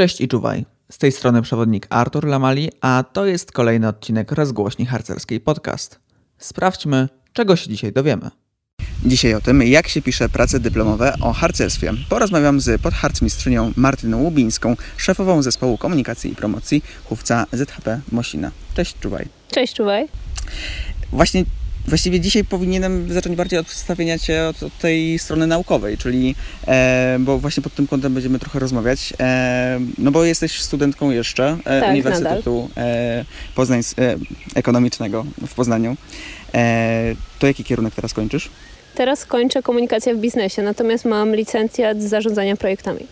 Cześć i czuwaj. Z tej strony przewodnik Artur Lamali, a to jest kolejny odcinek rozgłośni harcerskiej podcast. Sprawdźmy, czego się dzisiaj dowiemy. Dzisiaj o tym, jak się pisze prace dyplomowe o harcerstwie. Porozmawiam z podharcmistrzynią Martyną Łubińską, szefową zespołu komunikacji i promocji chówca ZHP Mosina. Cześć, czuwaj. Cześć, czuwaj. Właśnie Właściwie dzisiaj powinienem zacząć bardziej od przedstawienia Cię od, od tej strony naukowej, czyli, e, bo właśnie pod tym kątem będziemy trochę rozmawiać, e, no bo jesteś studentką jeszcze e, Tak, Uniwersytetu e, Poznań, e, Ekonomicznego w Poznaniu. E, to jaki kierunek teraz kończysz? Teraz kończę komunikację w biznesie, natomiast mam licencjat z zarządzania projektami.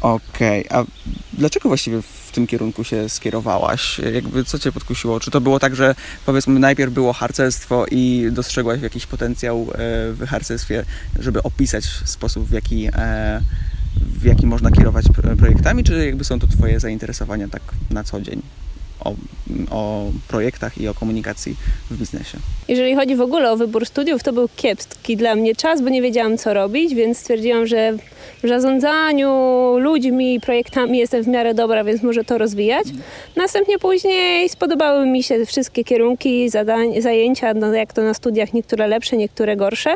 Okej, a dlaczego właściwie w tym kierunku się skierowałaś? Jakby co Cię podkusiło? Czy to było tak, że powiedzmy najpierw było harcerstwo i dostrzegłaś jakiś potencjał e, w harcerstwie, żeby opisać sposób, w jaki, e, w jaki można kierować pro- projektami, czy jakby są to Twoje zainteresowania tak na co dzień? O, o projektach i o komunikacji w biznesie. Jeżeli chodzi w ogóle o wybór studiów, to był kiepski dla mnie czas, bo nie wiedziałam co robić, więc stwierdziłam, że w zarządzaniu ludźmi i projektami jestem w miarę dobra, więc może to rozwijać. Następnie później spodobały mi się wszystkie kierunki, zadań, zajęcia, no jak to na studiach, niektóre lepsze, niektóre gorsze.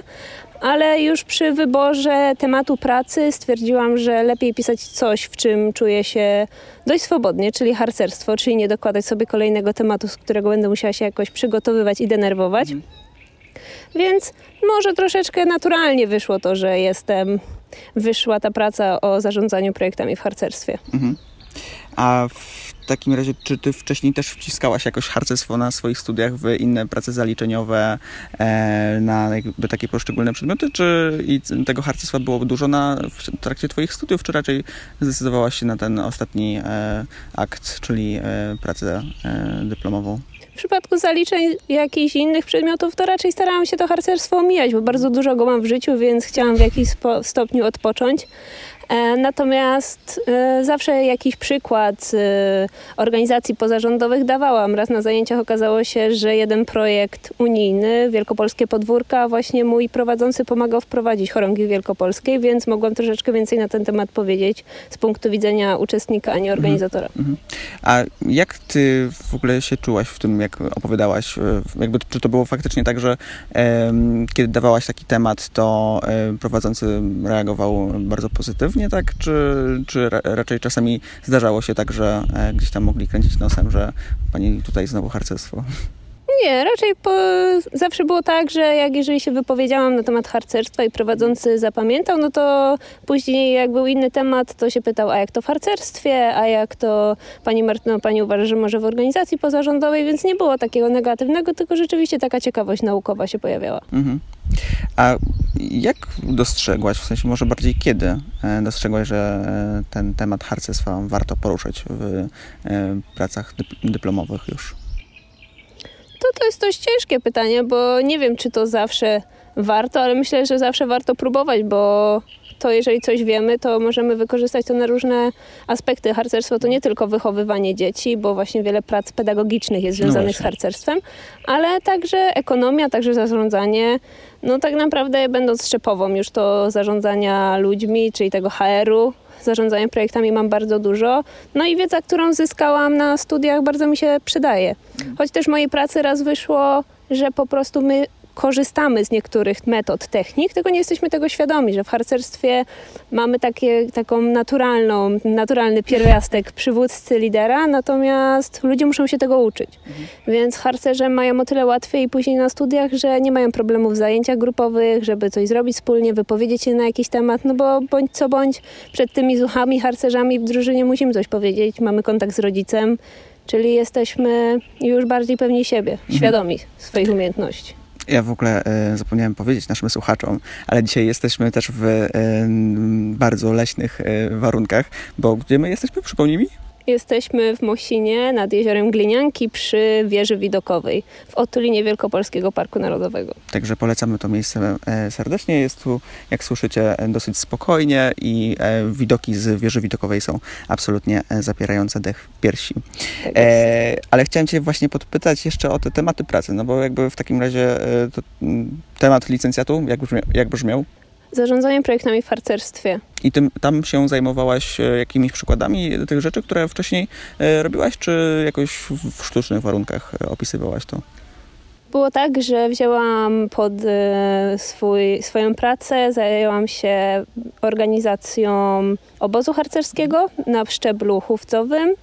Ale już przy wyborze tematu pracy stwierdziłam, że lepiej pisać coś, w czym czuję się dość swobodnie, czyli harcerstwo, czyli nie dokładać sobie kolejnego tematu, z którego będę musiała się jakoś przygotowywać i denerwować. Więc może troszeczkę naturalnie wyszło to, że jestem, wyszła ta praca o zarządzaniu projektami w harcerstwie. Mhm. A w takim razie, czy ty wcześniej też wciskałaś jakoś harcerstwo na swoich studiach w inne prace zaliczeniowe, e, na jakby takie poszczególne przedmioty, czy i tego harcerstwa było dużo na, w trakcie twoich studiów, czy raczej zdecydowałaś się na ten ostatni e, akt, czyli e, pracę dyplomową? W przypadku zaliczeń jakichś innych przedmiotów, to raczej starałam się to harcerstwo omijać, bo bardzo dużo go mam w życiu, więc chciałam w jakimś spo- stopniu odpocząć. E, Natomiast e, zawsze jakiś przykład e, organizacji pozarządowych dawałam. Raz na zajęciach okazało się, że jeden projekt unijny, Wielkopolskie Podwórka, właśnie mój prowadzący pomagał wprowadzić chorągi wielkopolskiej, więc mogłam troszeczkę więcej na ten temat powiedzieć z punktu widzenia uczestnika, a nie organizatora. A jak ty w ogóle się czułaś w tym, jak opowiadałaś? Jakby, czy to było faktycznie tak, że kiedy dawałaś taki temat, to e, prowadzący reagował bardzo pozytywnie, tak? Czy, czy ra, raczej czasami zdarzało się tak, że e, gdzieś tam mogli kręcić nosem, że pani tutaj znowu harcerstwo? Nie, raczej po, zawsze było tak, że jak jeżeli się wypowiedziałam na temat harcerstwa i prowadzący zapamiętał, no to później jak był inny temat, to się pytał, a jak to w harcerstwie, a jak to pani Martyno, pani uważa, że może w organizacji pozarządowej, więc nie było takiego negatywnego, tylko rzeczywiście taka ciekawość naukowa się pojawiała. Mhm. A jak dostrzegłaś, w sensie może bardziej kiedy e, dostrzegłaś, że e, ten temat harcerstwa warto poruszać w e, pracach dyp- dyplomowych już? To, jest dość ciężkie pytanie, bo nie wiem, czy to zawsze warto, ale myślę, że zawsze warto próbować, bo to jeżeli coś wiemy, to możemy wykorzystać to na różne aspekty. Harcerstwo to nie tylko wychowywanie dzieci, bo właśnie wiele prac pedagogicznych jest No związanych z właśnie. harcerstwem, ale także ekonomia, także zarządzanie. No tak naprawdę będąc szczepową już to zarządzania ludźmi, czyli tego HR-u, zarządzania projektami mam bardzo dużo. No i wiedza, którą zyskałam na studiach bardzo mi się przydaje. Choć też mojej pracy raz wyszło, że po prostu my korzystamy z niektórych metod, technik, tylko nie jesteśmy tego świadomi, że w harcerstwie mamy takie, taką naturalną, naturalny pierwiastek przywódcy, lidera, natomiast ludzie muszą się tego uczyć. Więc harcerze mają o tyle łatwiej później na studiach, że nie mają problemów w zajęciach grupowych, żeby coś zrobić wspólnie, wypowiedzieć się na jakiś temat, no bo bądź co bądź przed tymi zuchami, harcerzami w drużynie musimy coś powiedzieć, mamy kontakt z rodzicem, czyli jesteśmy już bardziej pewni siebie, świadomi swoich umiejętności. Ja w ogóle e, zapomniałem powiedzieć naszym słuchaczom, ale dzisiaj jesteśmy też w e, bardzo leśnych e, warunkach, bo gdzie my jesteśmy? Przypomnij mi? Jesteśmy w Mosinie nad jeziorem Glinianki przy wieży widokowej w otulinie Wielkopolskiego Parku Narodowego. Także polecamy to miejsce e, serdecznie. Jest tu, jak słyszycie, dosyć spokojnie i e, widoki z wieży widokowej są absolutnie e, zapierające dech w piersi. Tak ale chciałem Cię właśnie podpytać jeszcze o te tematy pracy, no bo jakby w takim razie mm, temat licencjatu, jak brzmiał? Jak brzmiał? Zarządzanie projektami w harcerstwie. I tym, tam się zajmowałaś e, jakimiś przykładami tych rzeczy, które wcześniej e, robiłaś, czy jakoś w sztucznych warunkach e, opisywałaś to? Było tak, że wzięłam pod e, swój, swoją pracę, zajęłam się organizacją obozu harcerskiego na szczeblu chówcowym,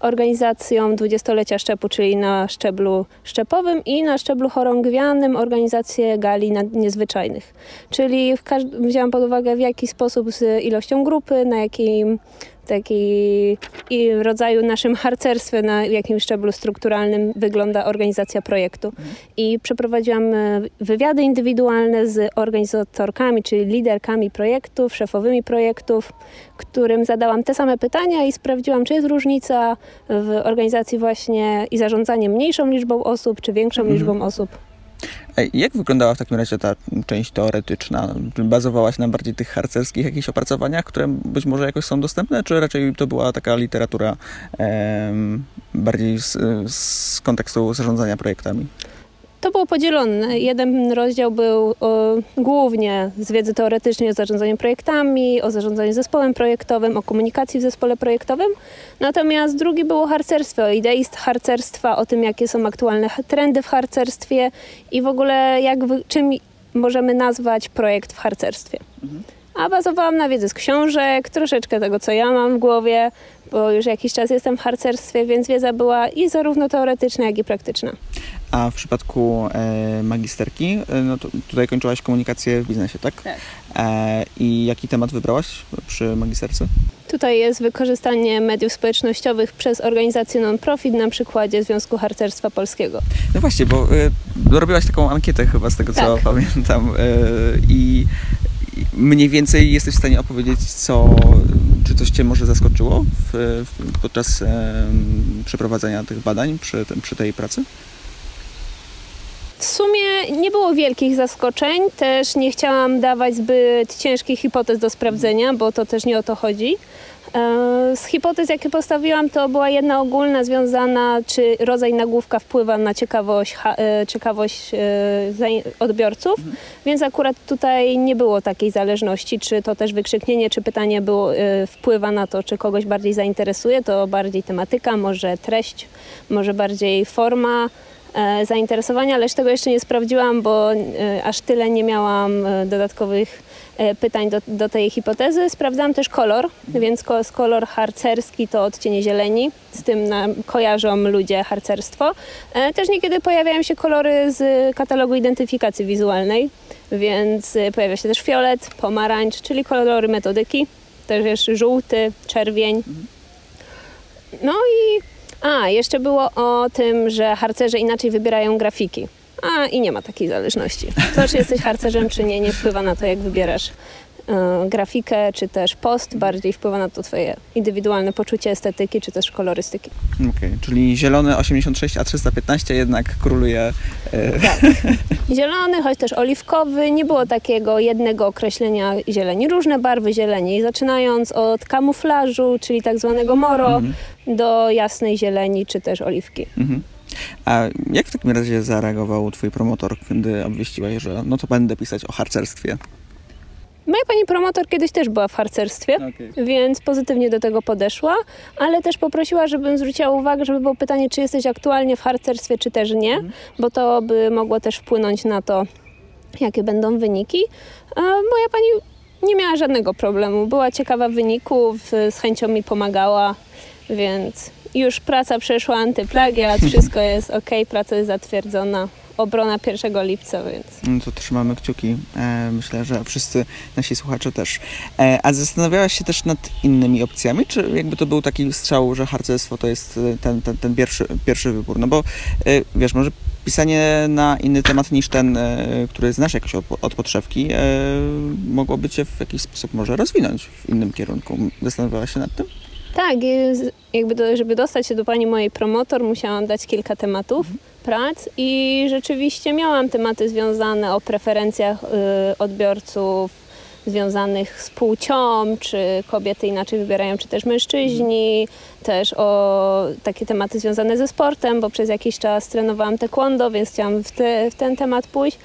organizacją dwudziestolecia szczepu, czyli na szczeblu szczepowym i na szczeblu chorągwianym organizację gali niezwyczajnych. Czyli wzięłam pod uwagę w jaki sposób z ilością grupy, na jakim taki rodzaju naszym harcerstwie na jakimś szczeblu strukturalnym wygląda organizacja projektu. Mhm. I przeprowadziłam e, wywiady indywidualne z organizatorkami, czyli liderkami projektów, szefowymi projektów, którym zadałam te same pytania i sprawdziłam, czy jest różnica w organizacji właśnie i zarządzanie mniejszą liczbą osób, czy większą mhm. liczbą osób. Jak wyglądała w takim razie ta część teoretyczna? Bazowałaś na bardziej tych harcerskich jakichś opracowaniach, które być może jakoś są dostępne, czy raczej to była taka literatura e, bardziej z, z kontekstu zarządzania projektami? To było podzielone. Jeden rozdział był o, głównie z wiedzy teoretycznej o zarządzaniu projektami, o zarządzaniu zespołem projektowym, o komunikacji w zespole projektowym. Natomiast drugi był o harcerstwie, o idei harcerstwa, o tym, jakie są aktualne trendy w harcerstwie i w ogóle jak, czym możemy nazwać projekt w harcerstwie. Mhm. A bazowałam na wiedzy z książek, troszeczkę tego, co ja mam w głowie, bo już jakiś czas jestem w harcerstwie, więc wiedza była i zarówno teoretyczna, jak i praktyczna. A w przypadku e, magisterki, e, no to tutaj kończyłaś komunikację w biznesie, tak? Tak. E, I jaki temat wybrałaś przy magisterce? Tutaj jest wykorzystanie mediów społecznościowych przez organizację non-profit na przykładzie Związku Harcerstwa Polskiego. No właśnie, bo y, robiłaś taką ankietę chyba z tego, co tak. pamiętam. Y, I mniej więcej jesteś w stanie opowiedzieć, co, czy coś Cię może zaskoczyło w, w, podczas e, przeprowadzenia tych badań przy, przy tej pracy? W sumie nie było wielkich zaskoczeń, też nie chciałam dawać zbyt ciężkich hipotez do sprawdzenia, bo to też nie o to chodzi. E, z hipotez, jakie postawiłam, to była jedna ogólna związana, czy rodzaj nagłówka wpływa na ciekawość, e, ciekawość e, odbiorców, więc akurat tutaj nie było takiej zależności, czy to też wykrzyknienie, czy pytanie było, wpływa na to, czy kogoś bardziej zainteresuje, to bardziej tematyka, może treść, może bardziej forma zainteresowania, lecz tego jeszcze nie sprawdziłam, bo aż tyle nie miałam dodatkowych E, pytań do, do tej hipotezy. Sprawdzałam też kolor, więc kolor harcerski to odcienie zieleni. Z tym kojarzą ludzie harcerstwo. E, też niekiedy pojawiają się kolory z katalogu identyfikacji wizualnej, więc e, pojawia się też fiolet, pomarańcz, czyli kolory metodyki. Też jest żółty, czerwień. No i a, jeszcze było o tym, że harcerze inaczej wybierają grafiki a i nie ma takiej zależności. To, czy jesteś harcerzem, czy nie, nie wpływa na to, jak wybierasz grafikę, czy też post, bardziej wpływa na to twoje indywidualne poczucie estetyki, czy też kolorystyki. Okej, okay, czyli zielony 86, a 315 jednak króluje. Y... Tak. Zielony, choć też oliwkowy, nie było takiego jednego określenia zieleni. Różne barwy zieleni, zaczynając od kamuflażu, czyli tak zwanego moro, -hmm. do jasnej zieleni, czy też oliwki. -hmm. A jak w takim razie zareagował twój promotor, kiedy obwieściłaś, że no to będę pisać o harcerstwie? Moja pani promotor kiedyś też była w harcerstwie, okay. więc pozytywnie do tego podeszła, ale też poprosiła, żebym zwróciła uwagę, żeby było pytanie, czy jesteś aktualnie w harcerstwie, czy też nie, mm. bo to by mogło też wpłynąć na to, jakie będą wyniki. A moja pani nie miała żadnego problemu, była ciekawa wyników, z chęcią mi pomagała, więc już praca przeszła antyplagiat, wszystko jest ok, praca jest zatwierdzona. Obrona 1 lipca, więc. No to trzymamy kciuki. E, myślę, że wszyscy nasi słuchacze też. E, a zastanawiałaś się też nad innymi opcjami, czy jakby to był taki strzał, że harcerstwo to jest e, ten, ten, ten pierwszy, pierwszy wybór? No bo wiesz, może pisanie na inny temat niż ten, który znasz jakoś od, od podszewki, mogłoby cię w jakiś sposób może rozwinąć w innym kierunku. Zastanawiałaś się nad tym? Tak, jakby do, żeby dostać się do pani mojej promotor, musiałam dać kilka tematów mhm. Prac i rzeczywiście miałam tematy związane o preferencjach y, odbiorców, związanych z płcią, czy kobiety inaczej wybierają, czy też mężczyźni, też o takie tematy związane ze sportem, bo przez jakiś czas trenowałam taekwondo, więc chciałam w, te, w ten temat pójść.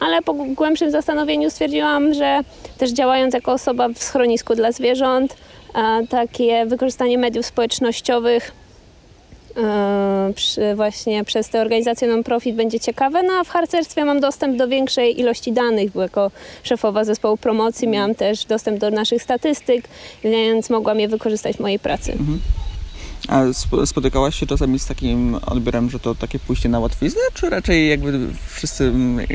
Ale po głębszym zastanowieniu stwierdziłam, że też działając jako osoba w schronisku dla zwierząt, takie wykorzystanie mediów społecznościowych przy, właśnie przez te organizacje non-profit będzie ciekawe. No a w harcerstwie mam dostęp do większej ilości danych, bo jako szefowa zespołu promocji miałam też dostęp do naszych statystyk, więc mogłam je wykorzystać w mojej pracy. Mhm. A spotykałaś się czasami z takim odbiorem, że to takie pójście na łatwiznę, czy raczej jakby wszyscy, mm,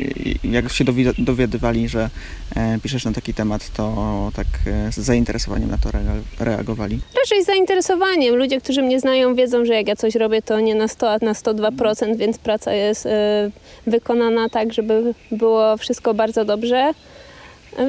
jak się dowiadywali, że e, piszesz na taki temat, to tak e, z zainteresowaniem na to reagowali? Raczej z zainteresowaniem. Ludzie, którzy mnie znają, wiedzą, że jak ja coś robię, to nie na 100, a na 102%, więc praca jest e, wykonana tak, żeby było wszystko bardzo dobrze.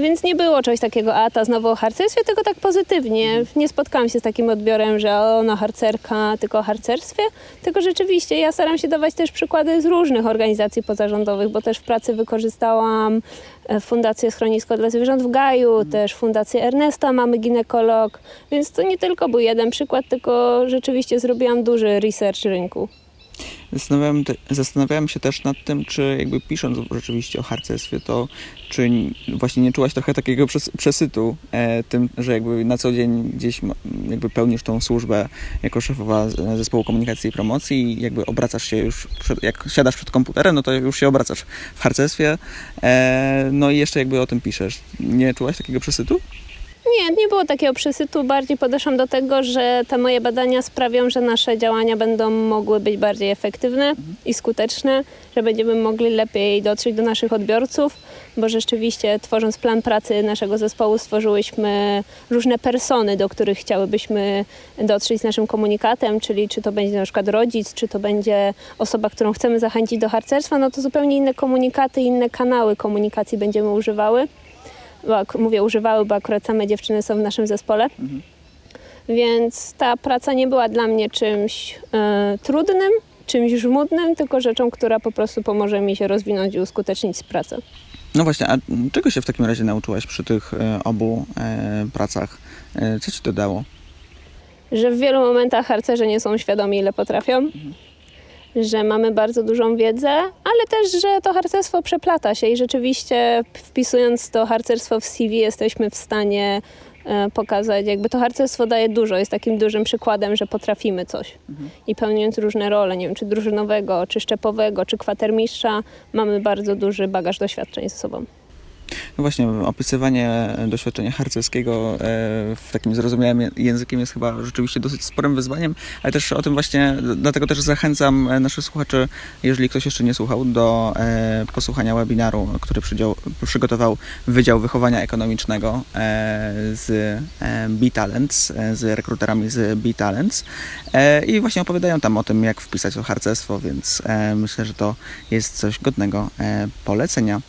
Więc nie było czegoś takiego, a ta znowu o harcerstwie, tylko tak pozytywnie. Nie spotkałam się z takim odbiorem, że ona harcerka, tylko o harcerstwie. Tylko rzeczywiście ja staram się dawać też przykłady z różnych organizacji pozarządowych, bo też w pracy wykorzystałam e, Fundację Schronisko dla Zwierząt w Gaju, mhm. też Fundację Ernesta, mamy ginekolog. Więc to nie tylko był jeden przykład, tylko rzeczywiście zrobiłam duży research rynku. Zastanawiałem, te, zastanawiałem się też nad tym, czy jakby pisząc rzeczywiście o harcerstwie, to czy właśnie nie czułaś trochę takiego przesytu e, tym, że jakby na co dzień gdzieś jakby pełnisz tą służbę jako szefowa zespołu komunikacji i promocji i jakby obracasz się już, przed, jak siadasz przed komputerem, no to już się obracasz w harcerstwie, e, no i jeszcze jakby o tym piszesz. Nie czułaś takiego przesytu? Nie, nie było takiego przesytu. Bardziej podeszłam do tego, że te moje badania sprawią, że nasze działania będą mogły być bardziej efektywne i skuteczne, że będziemy mogli lepiej dotrzeć do naszych odbiorców, bo rzeczywiście tworząc plan pracy naszego zespołu stworzyłyśmy różne persony, do których chciałybyśmy dotrzeć z naszym komunikatem, czyli czy to będzie na przykład rodzic, czy to będzie osoba, którą chcemy zachęcić do harcerstwa, no to zupełnie inne komunikaty, inne kanały komunikacji będziemy używały bo mówię używały, bo akurat same dziewczyny są w naszym zespole. Mhm. Więc ta praca nie była dla mnie czymś e, trudnym, czymś żmudnym, tylko rzeczą, która po prostu pomoże mi się rozwinąć i uskutecznić pracę. No właśnie, a czego się w takim razie nauczyłaś przy tych e, obu e, pracach? E, co ci to dało? Że w wielu momentach harcerze nie są świadomi, ile potrafią. Mhm że mamy bardzo dużą wiedzę, ale też, że to harcerstwo przeplata się i rzeczywiście wpisując to harcerstwo w CV jesteśmy w stanie e, pokazać, jakby to harcerstwo daje dużo, jest takim dużym przykładem, że potrafimy coś. Mhm. I pełniąc różne role, nie wiem, czy drużynowego, czy szczepowego, czy kwatermistrza, mamy bardzo duży bagaż doświadczeń ze sobą. No właśnie, opisywanie doświadczenia harcerskiego e, w takim zrozumiałym językiem jest chyba rzeczywiście dosyć sporym wyzwaniem, ale też o tym właśnie, dlatego też zachęcam naszych słuchaczy, jeżeli ktoś jeszcze nie słuchał, do e, posłuchania webinaru, który przygotował Wydział Wychowania Ekonomicznego e, z B-Talents, z rekruterami z B-Talents i właśnie opowiadają tam o tym, jak wpisać to harcerstwo, więc myślę, że to jest coś godnego polecenia.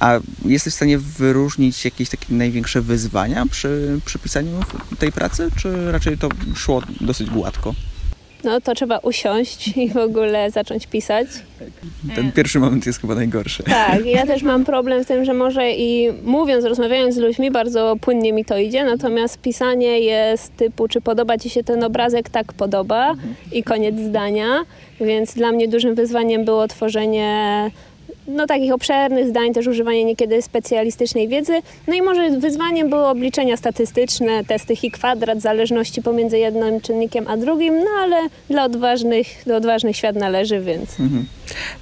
A jesteś w stanie wyróżnić jakieś takie największe wyzwania przy, przy pisaniu tej pracy, czy raczej to szło dosyć gładko? No to trzeba usiąść i w ogóle zacząć pisać. Ten pierwszy moment jest chyba najgorszy. Tak, ja też mam problem z tym, że może i mówiąc, rozmawiając z ludźmi, bardzo płynnie mi to idzie, natomiast pisanie jest typu, czy podoba Ci się ten obrazek, tak podoba i koniec zdania, więc dla mnie dużym wyzwaniem było tworzenie no, takich obszernych zdań, też używanie niekiedy specjalistycznej wiedzy. No i może wyzwaniem były obliczenia statystyczne, testy Hi kwadrat, zależności pomiędzy jednym czynnikiem a drugim, no ale dla odważnych, do odważnych świat należy, więc... Mhm.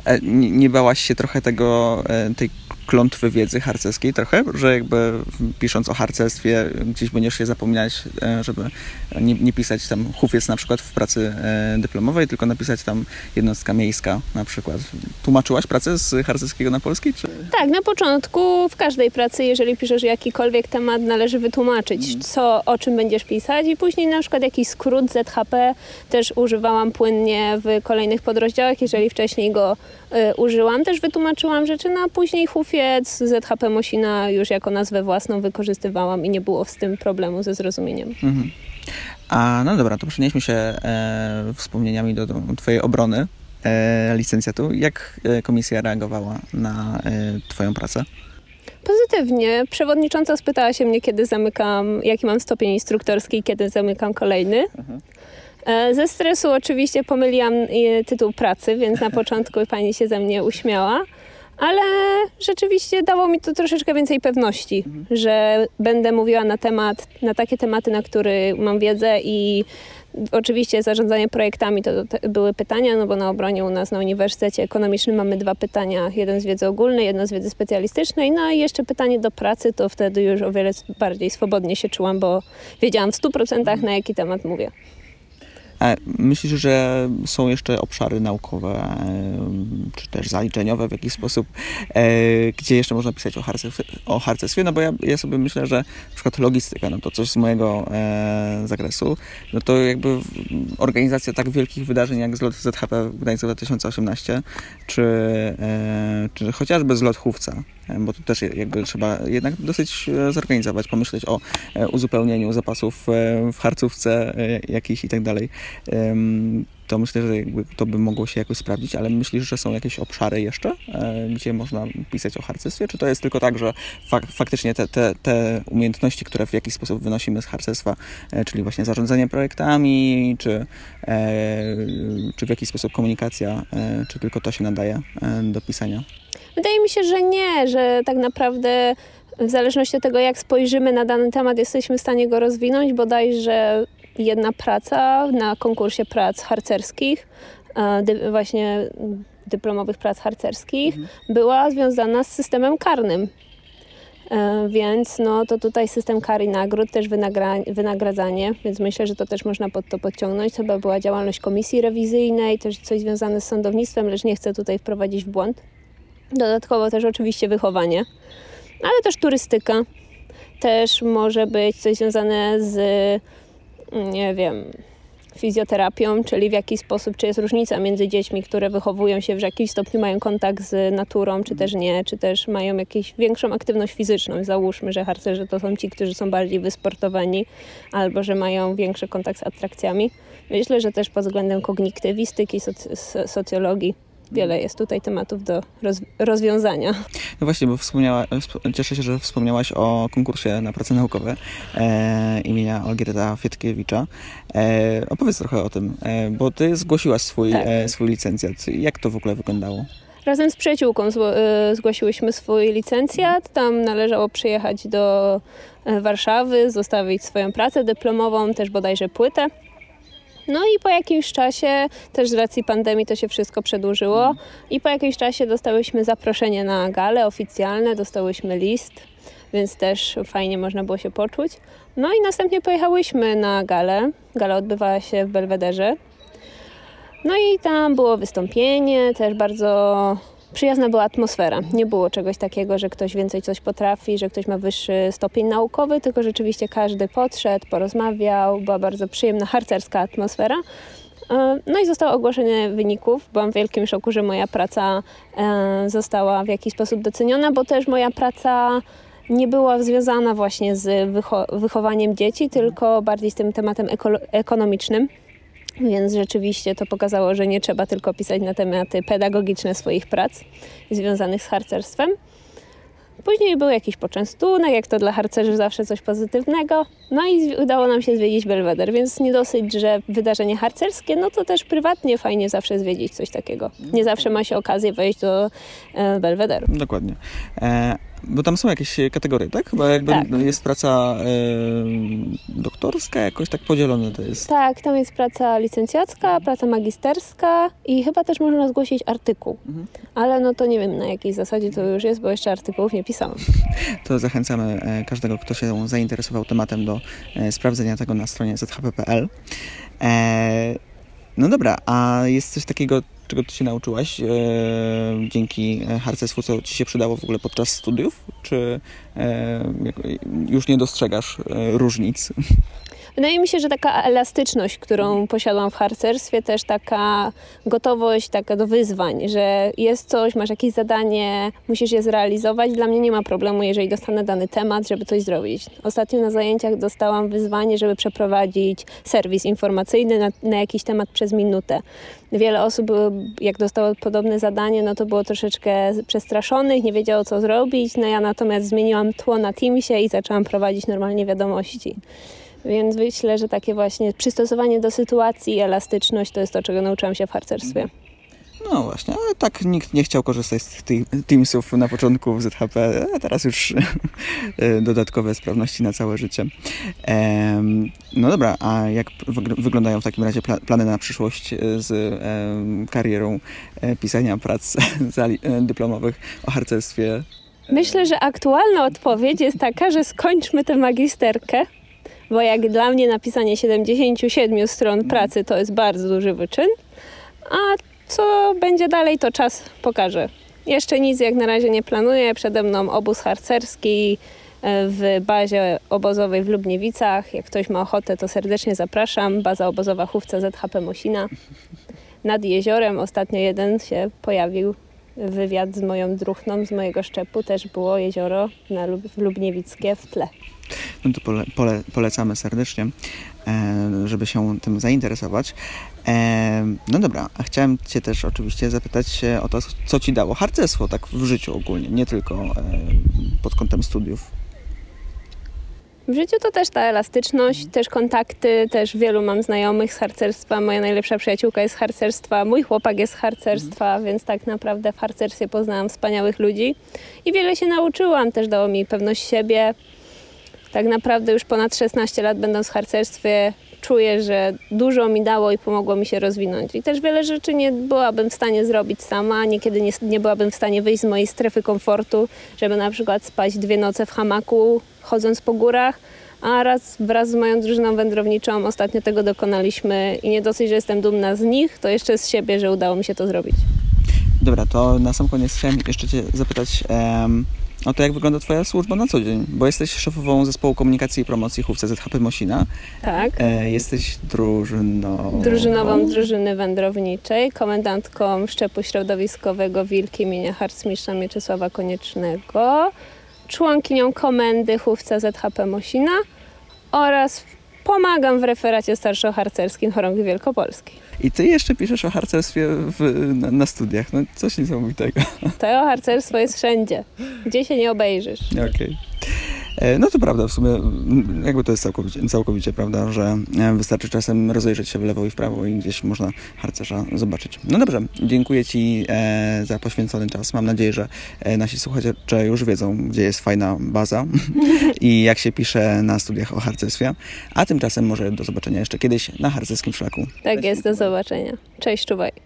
E, nie, nie bałaś się trochę tego, e, tej klątwy wiedzy harcerskiej trochę, że jakby pisząc o harcerstwie gdzieś będziesz się zapominać, e, żeby nie, nie pisać tam hufiec na przykład w pracy e, dyplomowej, tylko napisać tam jednostka miejska na przykład. Tłumaczyłaś pracę z harcerskiego na polski? Czy... Tak, na początku w każdej pracy, jeżeli piszesz jakikolwiek temat, należy wytłumaczyć, mm. co, o czym będziesz pisać i później na przykład jakiś skrót ZHP też używałam płynnie w kolejnych podrozdziałach, jeżeli wcześniej go y, użyłam. Też wytłumaczyłam rzeczy, no a później hufiec, ZHP Mosina już jako nazwę własną wykorzystywałam i nie było z tym problemu ze zrozumieniem. Mhm. A no dobra, to przenieśmy się e, wspomnieniami do, do Twojej obrony e, licencjatu. Jak e, komisja reagowała na e, Twoją pracę? Pozytywnie. Przewodnicząca spytała się mnie, kiedy zamykam, jaki mam stopień instruktorski, kiedy zamykam kolejny. Mhm. E, ze stresu oczywiście pomyliłam e, tytuł pracy, więc na początku pani się ze mnie uśmiała. Ale rzeczywiście dało mi to troszeczkę więcej pewności, mhm. że będę mówiła na temat, na takie tematy, na które mam wiedzę i Oczywiście zarządzanie projektami to, były pytania, no bo na obronie u nas na Uniwersytecie Ekonomicznym mamy dwa pytania, jeden z wiedzy ogólnej, jedno z wiedzy specjalistycznej, no i jeszcze pytanie do pracy, to wtedy już o wiele bardziej swobodnie się czułam, bo wiedziałam w 100% na jaki temat mówię. Myślisz, że są jeszcze obszary naukowe, czy też zaliczeniowe w jakiś sposób, e, gdzie jeszcze można pisać o harcerstwie? O harcerstwie? No bo ja, ja sobie myślę, że na przykład logistyka, no to coś z mojego e, zakresu, no to jakby organizacja tak wielkich wydarzeń jak zlot ZHP w Gdańsku 2018, czy, e, czy chociażby zlot Chówca, bo tu też jakby trzeba jednak dosyć zorganizować, pomyśleć o uzupełnieniu zapasów w harcówce jakiejś i tak dalej to myślę, że to by mogło się jakoś sprawdzić, ale myślisz, że są jakieś obszary jeszcze, e, gdzie można pisać o harcerstwie? Czy to jest tylko tak, że fak faktycznie te, te, te umiejętności, które w jakiś sposób wynosimy z harcerstwa, e, czyli właśnie zarządzanie projektami, czy, e, czy w jakiś sposób komunikacja, czy tylko to się nadaje do pisania? Wydaje mi się, że nie, że tak naprawdę w zależności od tego, jak spojrzymy na dany temat, jesteśmy w stanie go rozwinąć, bodajże jedna praca na konkursie prac harcerskich, dy, właśnie dyplomowych prac harcerskich, mhm. była związana z systemem karnym. E, więc no to tutaj system kar i nagród, też wynagra wynagradzanie, więc myślę, że to też można pod to podciągnąć. Chyba była działalność komisji rewizyjnej, też coś związane z sądownictwem, lecz nie chcę tutaj wprowadzić w błąd. Dodatkowo też oczywiście wychowanie, ale też turystyka. Też może być coś związane z nie wiem, fizjoterapią, czyli w jaki sposób, czy jest różnica między dziećmi, które wychowują się, w jakimś stopniu mają kontakt z naturą, czy też nie, czy też mają jakąś większą aktywność fizyczną. Załóżmy, że harcerze to są ci, którzy są bardziej wysportowani, albo że mają większy kontakt z atrakcjami. Myślę, że też pod względem kognitywistyki, soc socjologii wiele jest tutaj tematów do roz, rozwiązania. No właśnie, bo wspomniała, cieszę się, że wspomniałaś o konkursie na prace naukowe e, imienia Olgierda Fietkiewicza. E, opowiedz trochę o tym, e, bo ty zgłosiłaś swój, tak. E, swój licencjat. Jak to w ogóle wyglądało? Razem z przyjaciółką e, zgłosiłyśmy swój licencjat. Tam należało przyjechać do e, Warszawy, zostawić swoją pracę dyplomową, też bodajże płytę. No i po jakimś czasie, też z racji pandemii to się wszystko przedłużyło i po jakimś czasie dostałyśmy zaproszenie na galę oficjalne, dostałyśmy list, więc też fajnie można było się poczuć. No i następnie pojechałyśmy na galę. Gala odbywała się w Belwederze. No i tam było wystąpienie, też bardzo przyjazna była atmosfera. Nie było czegoś takiego, że ktoś więcej coś potrafi, że ktoś ma wyższy stopień naukowy, tylko rzeczywiście każdy podszedł, porozmawiał, była bardzo przyjemna harcerska atmosfera. E, no i zostało ogłoszenie wyników. Byłam w wielkim szoku, że moja praca e, została w jakiś sposób doceniona, bo też moja praca nie była związana właśnie z wycho wychowaniem dzieci, tylko bardziej z tym tematem ekonomicznym. Więc rzeczywiście to pokazało, że nie trzeba tylko pisać na tematy pedagogiczne swoich prac związanych z harcerstwem. Później był jakiś poczęstunek, jak to dla harcerzy zawsze coś pozytywnego. No i udało nam się zwiedzić Belweder, więc nie dosyć, że wydarzenie harcerskie, no to też prywatnie fajnie zawsze zwiedzić coś takiego. Nie zawsze ma się okazję wejść do e, Belwederu. Dokładnie. E bo tam są jakieś kategorie, tak? Chyba jakby tak. jest praca e, doktorska, jakoś tak podzielone to jest. Tak, tam jest praca licencjacka, praca magisterska i chyba też można zgłosić artykuł. Mhm. Ale no to nie wiem na jakiej zasadzie to już jest, bo jeszcze artykułów nie pisałam. To zachęcamy e, każdego, kto się zainteresował tematem do e, sprawdzenia tego na stronie zhp.pl. E, no dobra, a jest coś takiego, czego ty się nauczyłaś e, dzięki harcerstwu, co ci się przydało w ogóle podczas studiów? Czy e, już nie dostrzegasz e, różnic? Wydaje mi się, że taka elastyczność, którą posiadłam w harcerstwie, też taka gotowość taka do wyzwań, że jest coś, masz jakieś zadanie, musisz je zrealizować. Dla mnie nie ma problemu, jeżeli dostanę dany temat, żeby coś zrobić. Ostatnio na zajęciach dostałam wyzwanie, żeby przeprowadzić serwis informacyjny na, na jakiś temat przez minutę. Wiele osób, jak dostało podobne zadanie, no to było troszeczkę przestraszonych, nie wiedziało co zrobić. No ja natomiast zmieniłam tło na Teamsie i zaczęłam prowadzić normalnie wiadomości. Więc myślę, że takie właśnie przystosowanie do sytuacji i elastyczność to jest to, czego nauczyłam się w harcerstwie. No właśnie, ale tak nikt nie chciał korzystać z tych Teamsów na początku w ZHP, a teraz już e, dodatkowe sprawności na całe życie. No dobra, a jak wyglądają w takim razie plany na przyszłość z karierą pisania prac dyplomowych o harcerstwie? Myślę, że aktualna odpowiedź jest taka, że skończmy tę magisterkę, bo jak dla mnie napisanie 77 stron pracy to jest bardzo duży wyczyn, a co będzie dalej, to czas pokaże. Jeszcze nic jak na razie nie planuję. Przede mną obóz harcerski e, w bazie obozowej w Lubniewicach. Jak ktoś ma ochotę, to serdecznie zapraszam. Baza obozowa Chówca ZHP Mosina. Nad jeziorem ostatnio jeden się pojawił wywiad z moją druchną z mojego szczepu. Też było jezioro na Lub Lubniewickie w tle. No to pole, pole, polecamy serdecznie, e, żeby się tym zainteresować. E, no dobra, a chciałem Cię też oczywiście zapytać o to, co Ci dało harcerstwo tak w życiu ogólnie, nie tylko e, pod kątem studiów. W życiu to też ta elastyczność, też kontakty, też wielu mam znajomych z harcerstwa. Moja najlepsza przyjaciółka jest z harcerstwa, mój chłopak jest z harcerstwa, mhm. więc tak naprawdę w harcerstwie poznałam wspaniałych ludzi i wiele się nauczyłam. Też dało mi pewność siebie. Tak naprawdę już ponad 16 lat będąc w harcerstwie czuję, że dużo mi dało i pomogło mi się rozwinąć. I też wiele rzeczy nie byłabym w stanie zrobić sama, niekiedy nie, nie byłabym w stanie wyjść z mojej strefy komfortu, żeby na przykład spać dwie noce w hamaku, chodząc po górach, a raz wraz z moją drużyną wędrowniczą ostatnio tego dokonaliśmy i nie dosyć, że jestem dumna z nich, to jeszcze z siebie, że udało mi się to zrobić. Dobra, to na sam koniec chciałem jeszcze Cię zapytać um, o to, jak wygląda Twoja służba na co dzień, bo jesteś szefową zespołu komunikacji i promocji chówce ZHP Mosina. Tak. E, jesteś drużynową. Drużynową drużyny wędrowniczej, komendantką szczepu środowiskowego Wilki imienia harcmistrza Mieczysława Koniecznego członkinią komendy chówca ZHP Mosina oraz pomagam w referacie starszoharcerskim Chorągwi Wielkopolskiej. I ty jeszcze piszesz o harcerstwie w, na, na, studiach. No coś niesamowitego. To harcerstwo jest wszędzie. Gdzie się nie obejrzysz. Okej. Okay. E, no to prawda, w sumie jakby to jest całkowicie, całkowicie prawda, że e, wystarczy czasem rozejrzeć się w lewo i w prawo i gdzieś można harcerza zobaczyć. No dobrze, dziękuję Ci e, za poświęcony czas. Mam nadzieję, że nasi słuchacze już wiedzą, gdzie jest fajna baza i jak się pisze na studiach o harcerstwie. A tymczasem może do zobaczenia jeszcze kiedyś na harcerskim szlaku. Tak jest, do zobaczenia. Cześć, czuwaj.